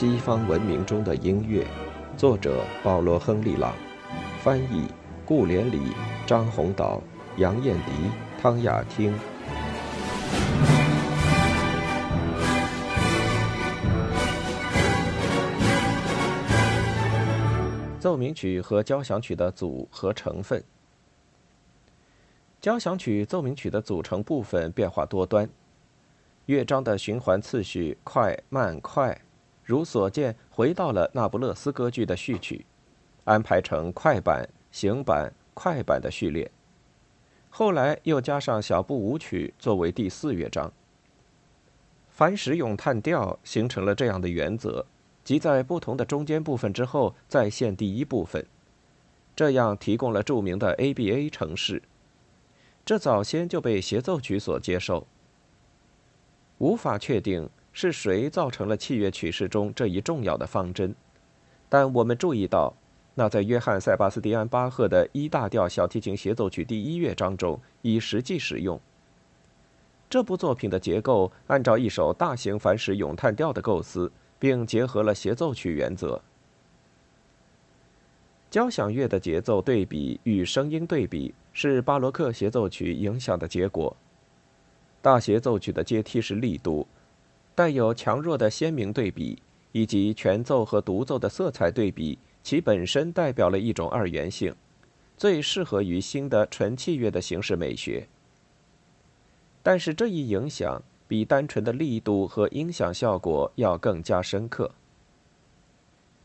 西方文明中的音乐，作者保罗·亨利·朗，翻译顾连理、张宏导、杨艳迪、汤雅汀。奏鸣曲和交响曲的组和成分。交响曲、奏鸣曲的组成部分变化多端，乐章的循环次序快慢快。如所见，回到了那不勒斯歌剧的序曲，安排成快板、行板、快板的序列。后来又加上小步舞曲作为第四乐章。凡时咏叹调形成了这样的原则，即在不同的中间部分之后再现第一部分，这样提供了著名的 ABA 程式。这早先就被协奏曲所接受。无法确定。是谁造成了器乐曲式中这一重要的方针？但我们注意到，那在约翰·塞巴斯蒂安·巴赫的 E 大调小提琴协奏曲第一乐章中已实际使用。这部作品的结构按照一首大型凡时咏叹调的构思，并结合了协奏曲原则。交响乐的节奏对比与声音对比是巴洛克协奏曲影响的结果。大协奏曲的阶梯式力度。带有强弱的鲜明对比，以及全奏和独奏的色彩对比，其本身代表了一种二元性，最适合于新的纯器乐的形式美学。但是这一影响比单纯的力度和音响效果要更加深刻。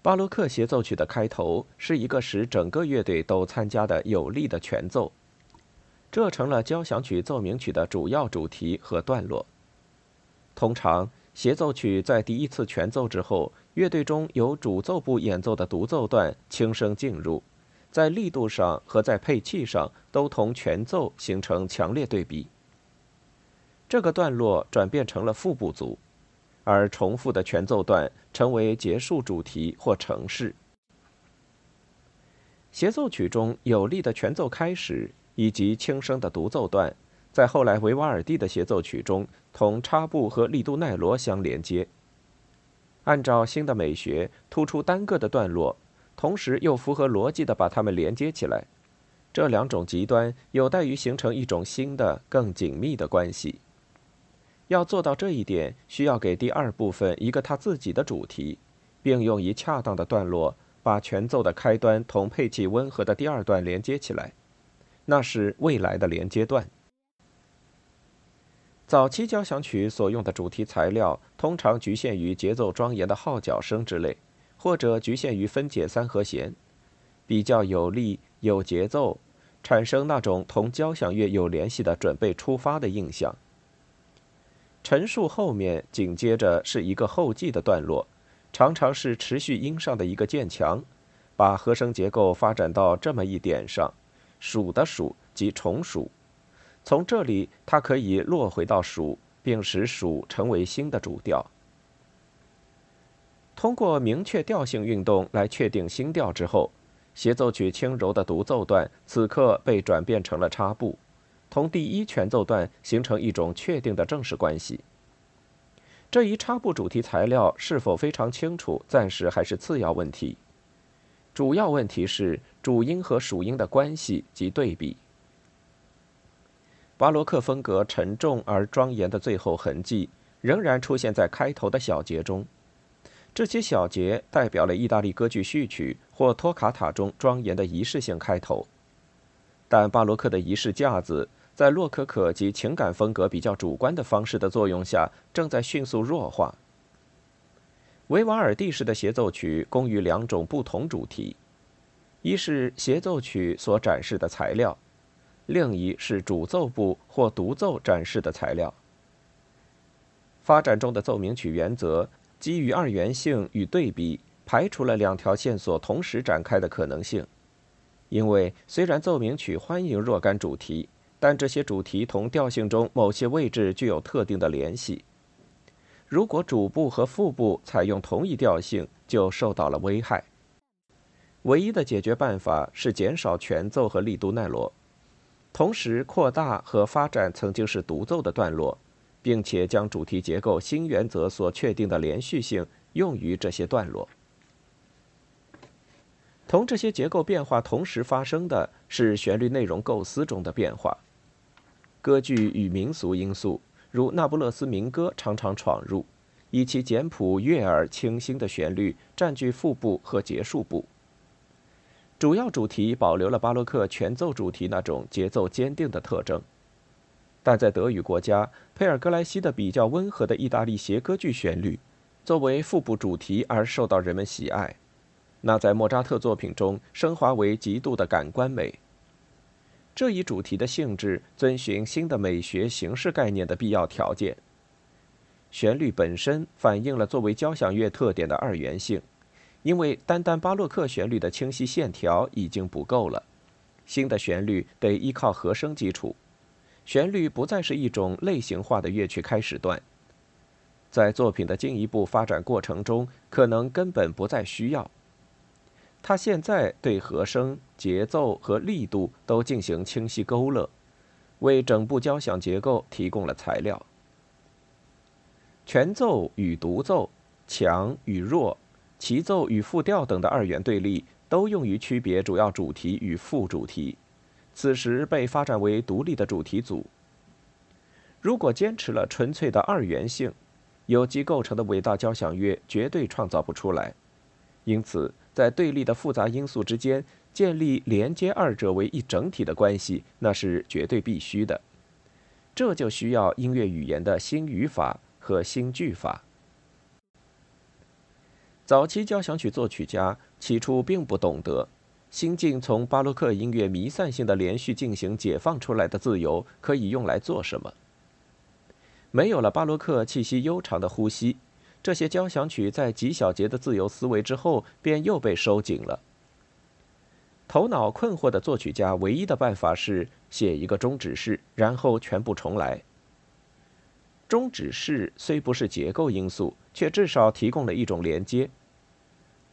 巴洛克协奏曲的开头是一个使整个乐队都参加的有力的全奏，这成了交响曲奏鸣曲的主要主题和段落。通常。协奏曲在第一次全奏之后，乐队中有主奏部演奏的独奏段轻声进入，在力度上和在配器上都同全奏形成强烈对比。这个段落转变成了副部组，而重复的全奏段成为结束主题或程式。协奏曲中有力的全奏开始以及轻声的独奏段。在后来维瓦尔第的协奏曲中，同插部和利都奈罗相连接。按照新的美学，突出单个的段落，同时又符合逻辑的把它们连接起来。这两种极端有待于形成一种新的、更紧密的关系。要做到这一点，需要给第二部分一个它自己的主题，并用一恰当的段落把全奏的开端同配器温和的第二段连接起来，那是未来的连接段。早期交响曲所用的主题材料通常局限于节奏庄严的号角声之类，或者局限于分解三和弦，比较有力、有节奏，产生那种同交响乐有联系的准备出发的印象。陈述后面紧接着是一个后继的段落，常常是持续音上的一个渐强，把和声结构发展到这么一点上：数的数及重数。从这里，它可以落回到属，并使属成为新的主调。通过明确调性运动来确定新调之后，协奏曲轻柔的独奏段此刻被转变成了插部，同第一全奏段形成一种确定的正式关系。这一插部主题材料是否非常清楚，暂时还是次要问题。主要问题是主音和属音的关系及对比。巴洛克风格沉重而庄严的最后痕迹仍然出现在开头的小节中，这些小节代表了意大利歌剧序曲或托卡塔中庄严的仪式性开头。但巴洛克的仪式架子在洛可可及情感风格比较主观的方式的作用下，正在迅速弱化。维瓦尔第式的协奏曲供于两种不同主题：一是协奏曲所展示的材料。另一是主奏部或独奏展示的材料。发展中的奏鸣曲原则基于二元性与对比，排除了两条线索同时展开的可能性。因为虽然奏鸣曲欢迎若干主题，但这些主题同调性中某些位置具有特定的联系。如果主部和副部采用同一调性，就受到了危害。唯一的解决办法是减少全奏和利都奈罗。同时扩大和发展曾经是独奏的段落，并且将主题结构新原则所确定的连续性用于这些段落。同这些结构变化同时发生的是旋律内容构思中的变化。歌剧与民俗因素，如那不勒斯民歌，常常闯入，以其简朴、悦耳、清新的旋律占据副部和结束部。主要主题保留了巴洛克全奏主题那种节奏坚定的特征，但在德语国家，佩尔格莱西的比较温和的意大利协歌剧旋律，作为副部主题而受到人们喜爱。那在莫扎特作品中升华为极度的感官美。这一主题的性质遵循新的美学形式概念的必要条件。旋律本身反映了作为交响乐特点的二元性，因为单单巴洛克旋律的清晰线条已经不够了，新的旋律得依靠和声基础。旋律不再是一种类型化的乐曲开始段，在作品的进一步发展过程中，可能根本不再需要。他现在对和声、节奏和力度都进行清晰勾勒，为整部交响结构提供了材料。全奏与独奏、强与弱、齐奏与复调等的二元对立，都用于区别主要主题与副主题，此时被发展为独立的主题组。如果坚持了纯粹的二元性，有机构成的伟大交响乐绝对创造不出来。因此。在对立的复杂因素之间建立连接二者为一整体的关系，那是绝对必须的。这就需要音乐语言的新语法和新句法。早期交响曲作曲家起初并不懂得，新近从巴洛克音乐弥散性的连续进行解放出来的自由可以用来做什么。没有了巴洛克气息悠长的呼吸。这些交响曲在极小节的自由思维之后，便又被收紧了。头脑困惑的作曲家唯一的办法是写一个终止式，然后全部重来。终止式虽不是结构因素，却至少提供了一种连接。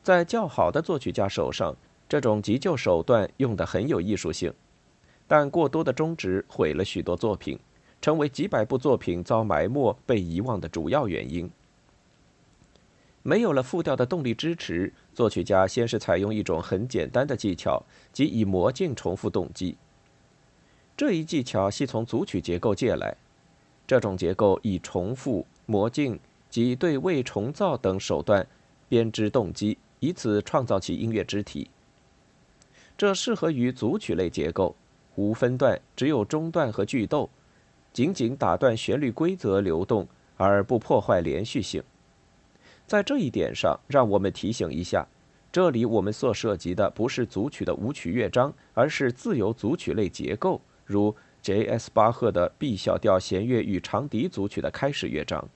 在较好的作曲家手上，这种急救手段用得很有艺术性，但过多的终止毁了许多作品，成为几百部作品遭埋没、被遗忘的主要原因。没有了复调的动力支持，作曲家先是采用一种很简单的技巧，即以模镜重复动机。这一技巧系从组曲结构借来，这种结构以重复、模镜及对位重造等手段编织动机，以此创造其音乐肢体。这适合于组曲类结构，无分段，只有中段和句斗，仅仅打断旋律规则流动，而不破坏连续性。在这一点上，让我们提醒一下，这里我们所涉及的不是组曲的舞曲乐章，而是自由组曲类结构，如 J.S. 巴赫的 B 小调弦乐与长笛组曲的开始乐章。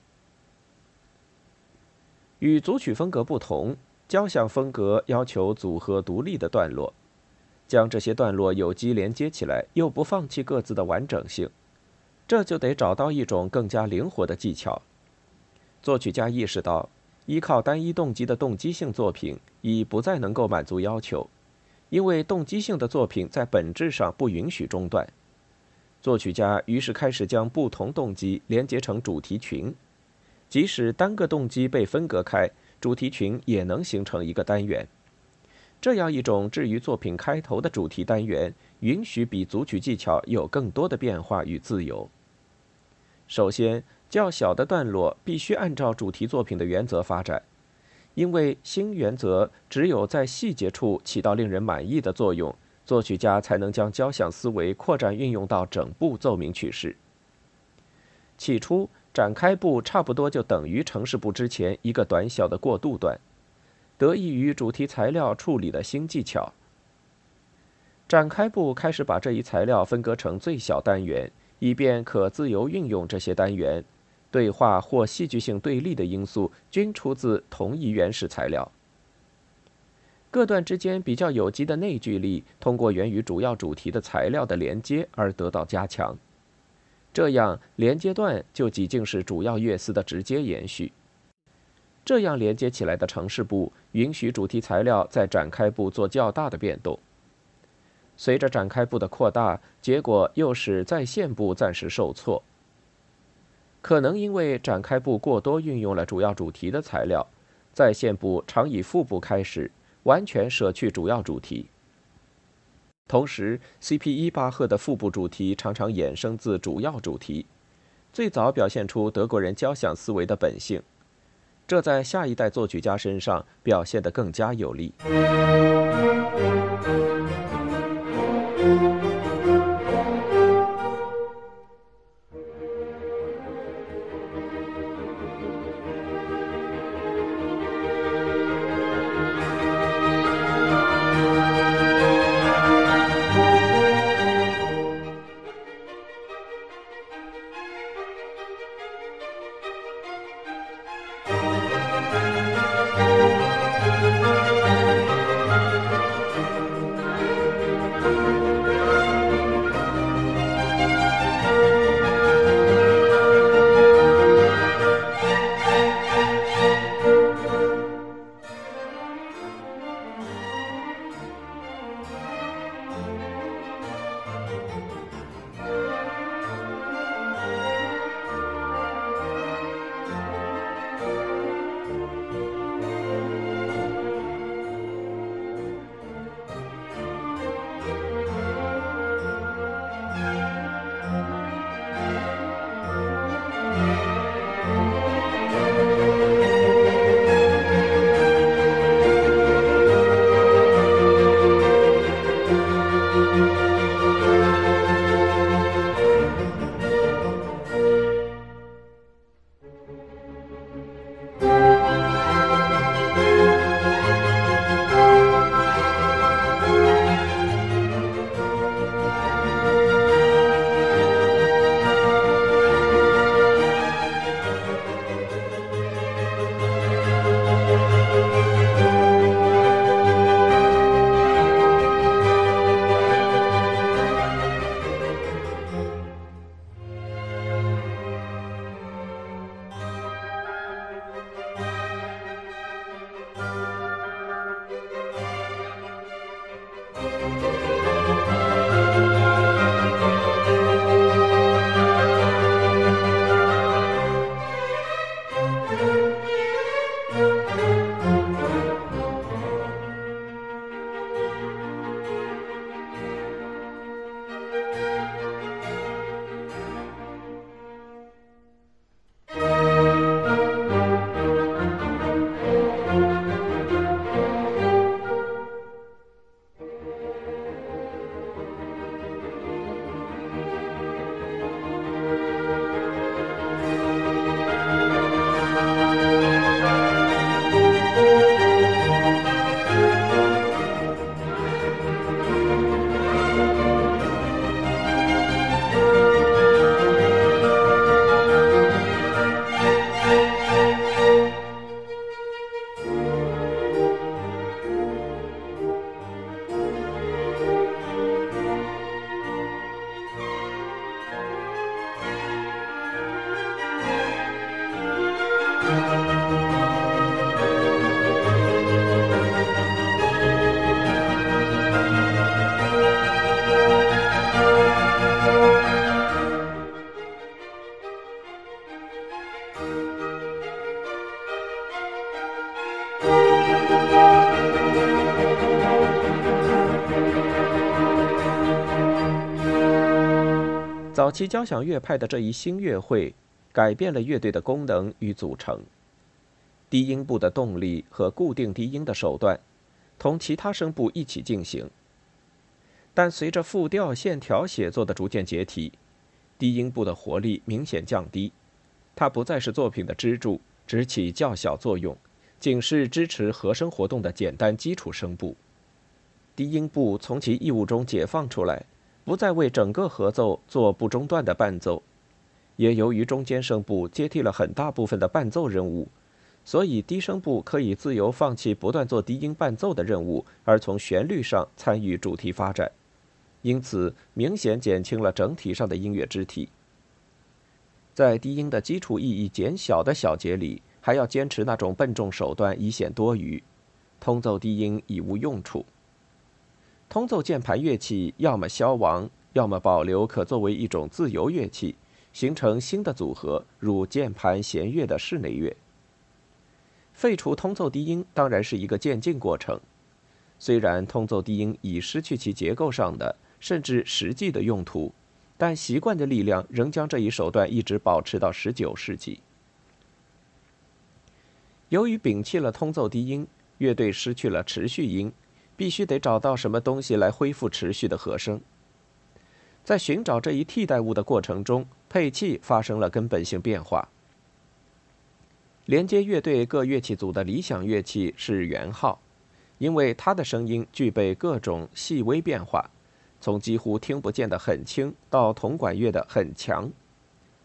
与组曲风格不同，交响风格要求组合独立的段落，将这些段落有机连接起来，又不放弃各自的完整性，这就得找到一种更加灵活的技巧。作曲家意识到。依靠单一动机的动机性作品已不再能够满足要求，因为动机性的作品在本质上不允许中断。作曲家于是开始将不同动机连接成主题群，即使单个动机被分隔开，主题群也能形成一个单元。这样一种置于作品开头的主题单元，允许比组曲技巧有更多的变化与自由。首先。较小的段落必须按照主题作品的原则发展，因为新原则只有在细节处起到令人满意的作用，作曲家才能将交响思维扩展运用到整部奏鸣曲式。起初，展开部差不多就等于城市部之前一个短小的过渡段，得益于主题材料处理的新技巧。展开部开始把这一材料分割成最小单元，以便可自由运用这些单元。对话或戏剧性对立的因素均出自同一原始材料。各段之间比较有机的内聚力，通过源于主要主题的材料的连接而得到加强。这样，连接段就几近是主要乐思的直接延续。这样连接起来的城市部允许主题材料在展开部做较大的变动。随着展开部的扩大，结果又使在线部暂时受挫。可能因为展开部过多运用了主要主题的材料，再现部常以副部开始，完全舍去主要主题。同时，C.P. 一巴赫的腹部主题常常衍生自主要主题，最早表现出德国人交响思维的本性，这在下一代作曲家身上表现得更加有力。期交响乐派的这一新乐会，改变了乐队的功能与组成。低音部的动力和固定低音的手段，同其他声部一起进行。但随着复调线条写作的逐渐解体，低音部的活力明显降低，它不再是作品的支柱，只起较小作用，仅是支持和声活动的简单基础声部。低音部从其义务中解放出来。不再为整个合奏做不中断的伴奏，也由于中间声部接替了很大部分的伴奏任务，所以低声部可以自由放弃不断做低音伴奏的任务，而从旋律上参与主题发展，因此明显减轻了整体上的音乐肢体。在低音的基础意义减小的小节里，还要坚持那种笨重手段，以显多余，通奏低音已无用处。通奏键盘乐器要么消亡，要么保留，可作为一种自由乐器，形成新的组合，如键盘弦乐的室内乐。废除通奏低音当然是一个渐进过程。虽然通奏低音已失去其结构上的甚至实际的用途，但习惯的力量仍将这一手段一直保持到十九世纪。由于摒弃了通奏低音，乐队失去了持续音，必须得找到什么东西来恢复持续的和声。在寻找这一替代物的过程中，配器发生了根本性变化。连接乐队各乐器组的理想乐器是圆号，因为它的声音具备各种细微变化，从几乎听不见的很轻到铜管乐的很强，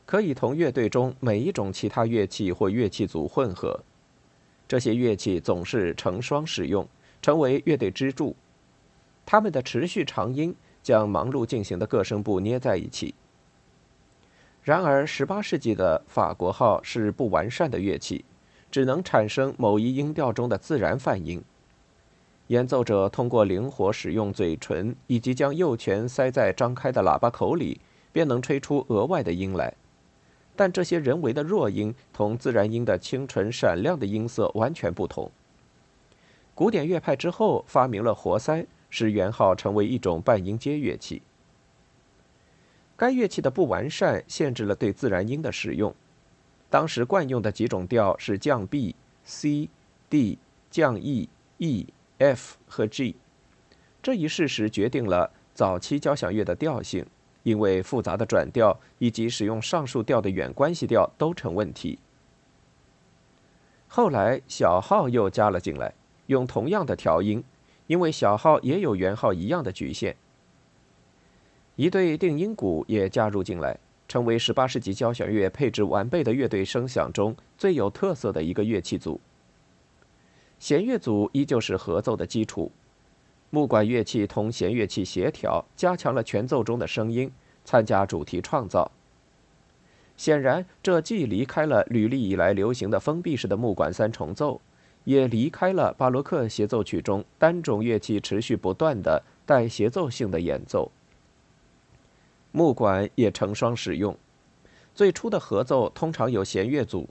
可以同乐队中每一种其他乐器或乐器组混合。这些乐器总是成双使用，成为乐队支柱。他们的持续长音将忙碌进行的各声部捏在一起。然而，18世纪的法国号是不完善的乐器，只能产生某一音调中的自然泛音。演奏者通过灵活使用嘴唇以及将右拳塞在张开的喇叭口里，便能吹出额外的音来。但这些人为的弱音同自然音的清纯闪亮的音色完全不同。古典乐派之后发明了活塞，使圆号成为一种半音阶乐器。该乐器的不完善限制了对自然音的使用。当时惯用的几种调是降 B、C、D、降 E、E、F 和 G。这一事实决定了早期交响乐的调性。因为复杂的转调以及使用上述调的远关系调都成问题。后来小号又加了进来，用同样的调音，因为小号也有圆号一样的局限。一对定音鼓也加入进来，成为18世纪交响乐配置完备的乐队声响中最有特色的一个乐器组。弦乐组依旧是合奏的基础。木管乐器同弦乐器协调，加强了全奏中的声音，参加主题创造。显然，这既离开了履历以来流行的封闭式的木管三重奏，也离开了巴洛克协奏曲中单种乐器持续不断的带协奏性的演奏。木管也成双使用，最初的合奏通常有弦乐组，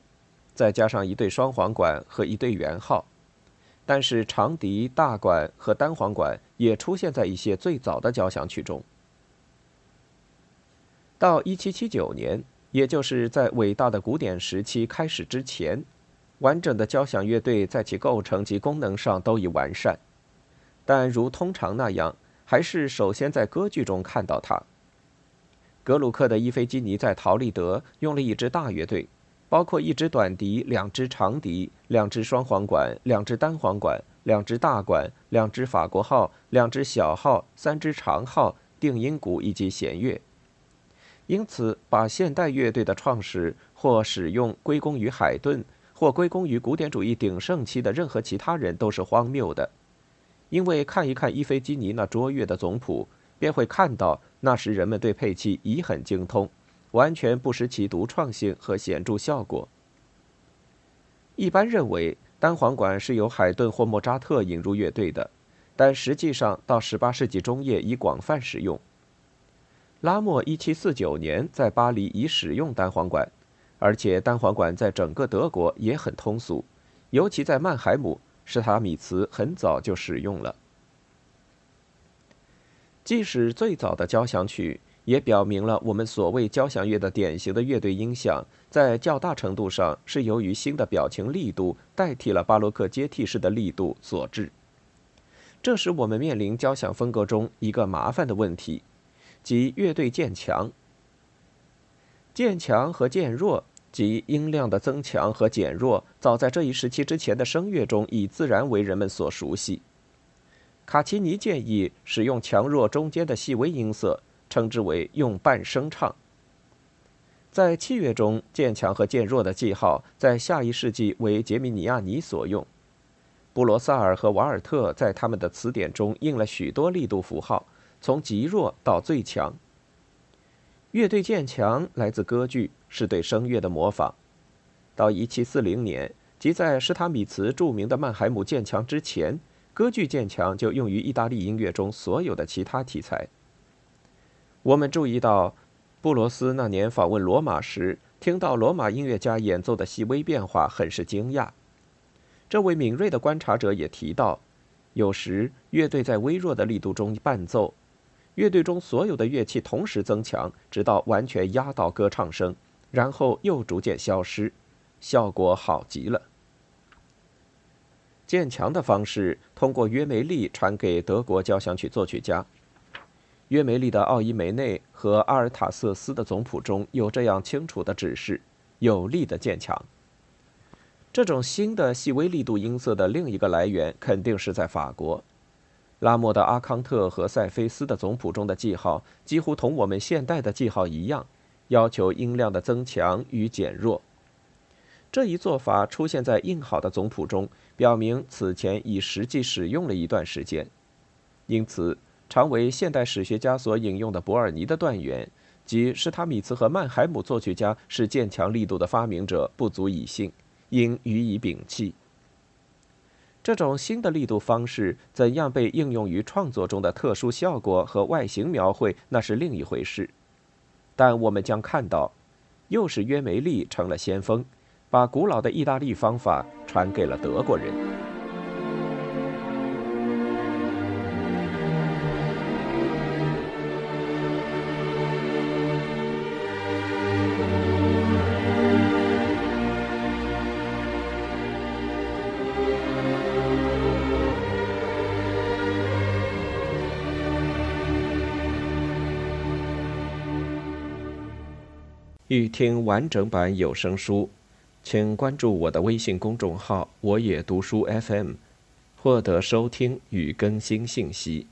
再加上一对双簧管和一对圆号。但是长笛、大管和单簧管也出现在一些最早的交响曲中。到1779年，也就是在伟大的古典时期开始之前，完整的交响乐队在其构成及功能上都已完善，但如通常那样，还是首先在歌剧中看到它。格鲁克的伊菲基尼在陶丽德用了一支大乐队。包括一支短笛、两支长笛、两支双簧管、两支单簧管、两支大管、两支法国号、两支小号、三支长号、定音鼓以及弦乐。因此，把现代乐队的创始或使用归功于海顿，或归功于古典主义鼎盛期的任何其他人都是荒谬的。因为看一看伊菲基尼那卓越的总谱，便会看到那时人们对配器已很精通。完全不失其独创性和显著效果。一般认为，单簧管是由海顿或莫扎特引入乐队的，但实际上到18世纪中叶已广泛使用。拉莫1749年在巴黎已使用单簧管，而且单簧管在整个德国也很通俗，尤其在曼海姆，施塔米茨很早就使用了。即使最早的交响曲。也表明了我们所谓交响乐的典型的乐队音响，在较大程度上是由于新的表情力度代替了巴洛克接替式的力度所致。这使我们面临交响风格中一个麻烦的问题，即乐队渐强。渐强和渐弱，即音量的增强和减弱，早在这一时期之前的声乐中已自然为人们所熟悉。卡奇尼建议使用强弱中间的细微音色。称之为用半声唱。在器乐中，渐强和渐弱的记号在下一世纪为杰米尼亚尼所用。布罗萨尔和瓦尔特在他们的词典中印了许多力度符号，从极弱到最强。乐队渐强来自歌剧，是对声乐的模仿。到1740年，即在施塔米茨著名的曼海姆渐强之前，歌剧渐强就用于意大利音乐中所有的其他题材。我们注意到，布罗斯那年访问罗马时，听到罗马音乐家演奏的细微变化，很是惊讶。这位敏锐的观察者也提到，有时乐队在微弱的力度中伴奏，乐队中所有的乐器同时增强，直到完全压倒歌唱声，然后又逐渐消失，效果好极了。渐强的方式通过约梅利传给德国交响曲作曲家。约梅利的奥伊梅内和阿尔塔瑟斯的总谱中有这样清楚的指示：有力的渐强。这种新的细微力度音色的另一个来源，肯定是在法国。拉莫的阿康特和塞菲斯的总谱中的记号，几乎同我们现代的记号一样，要求音量的增强与减弱。这一做法出现在印好的总谱中，表明此前已实际使用了一段时间。因此，常为现代史学家所引用的伯尔尼的断言，即施塔米茨和曼海姆作曲家是渐强力度的发明者，不足以信。应予以摒弃。这种新的力度方式怎样被应用于创作中的特殊效果和外形描绘，那是另一回事。但我们将看到，又是约梅利成了先锋，把古老的意大利方法传给了德国人。欲听完整版有声书，请关注我的微信公众号“我也读书 FM”，获得收听与更新信息。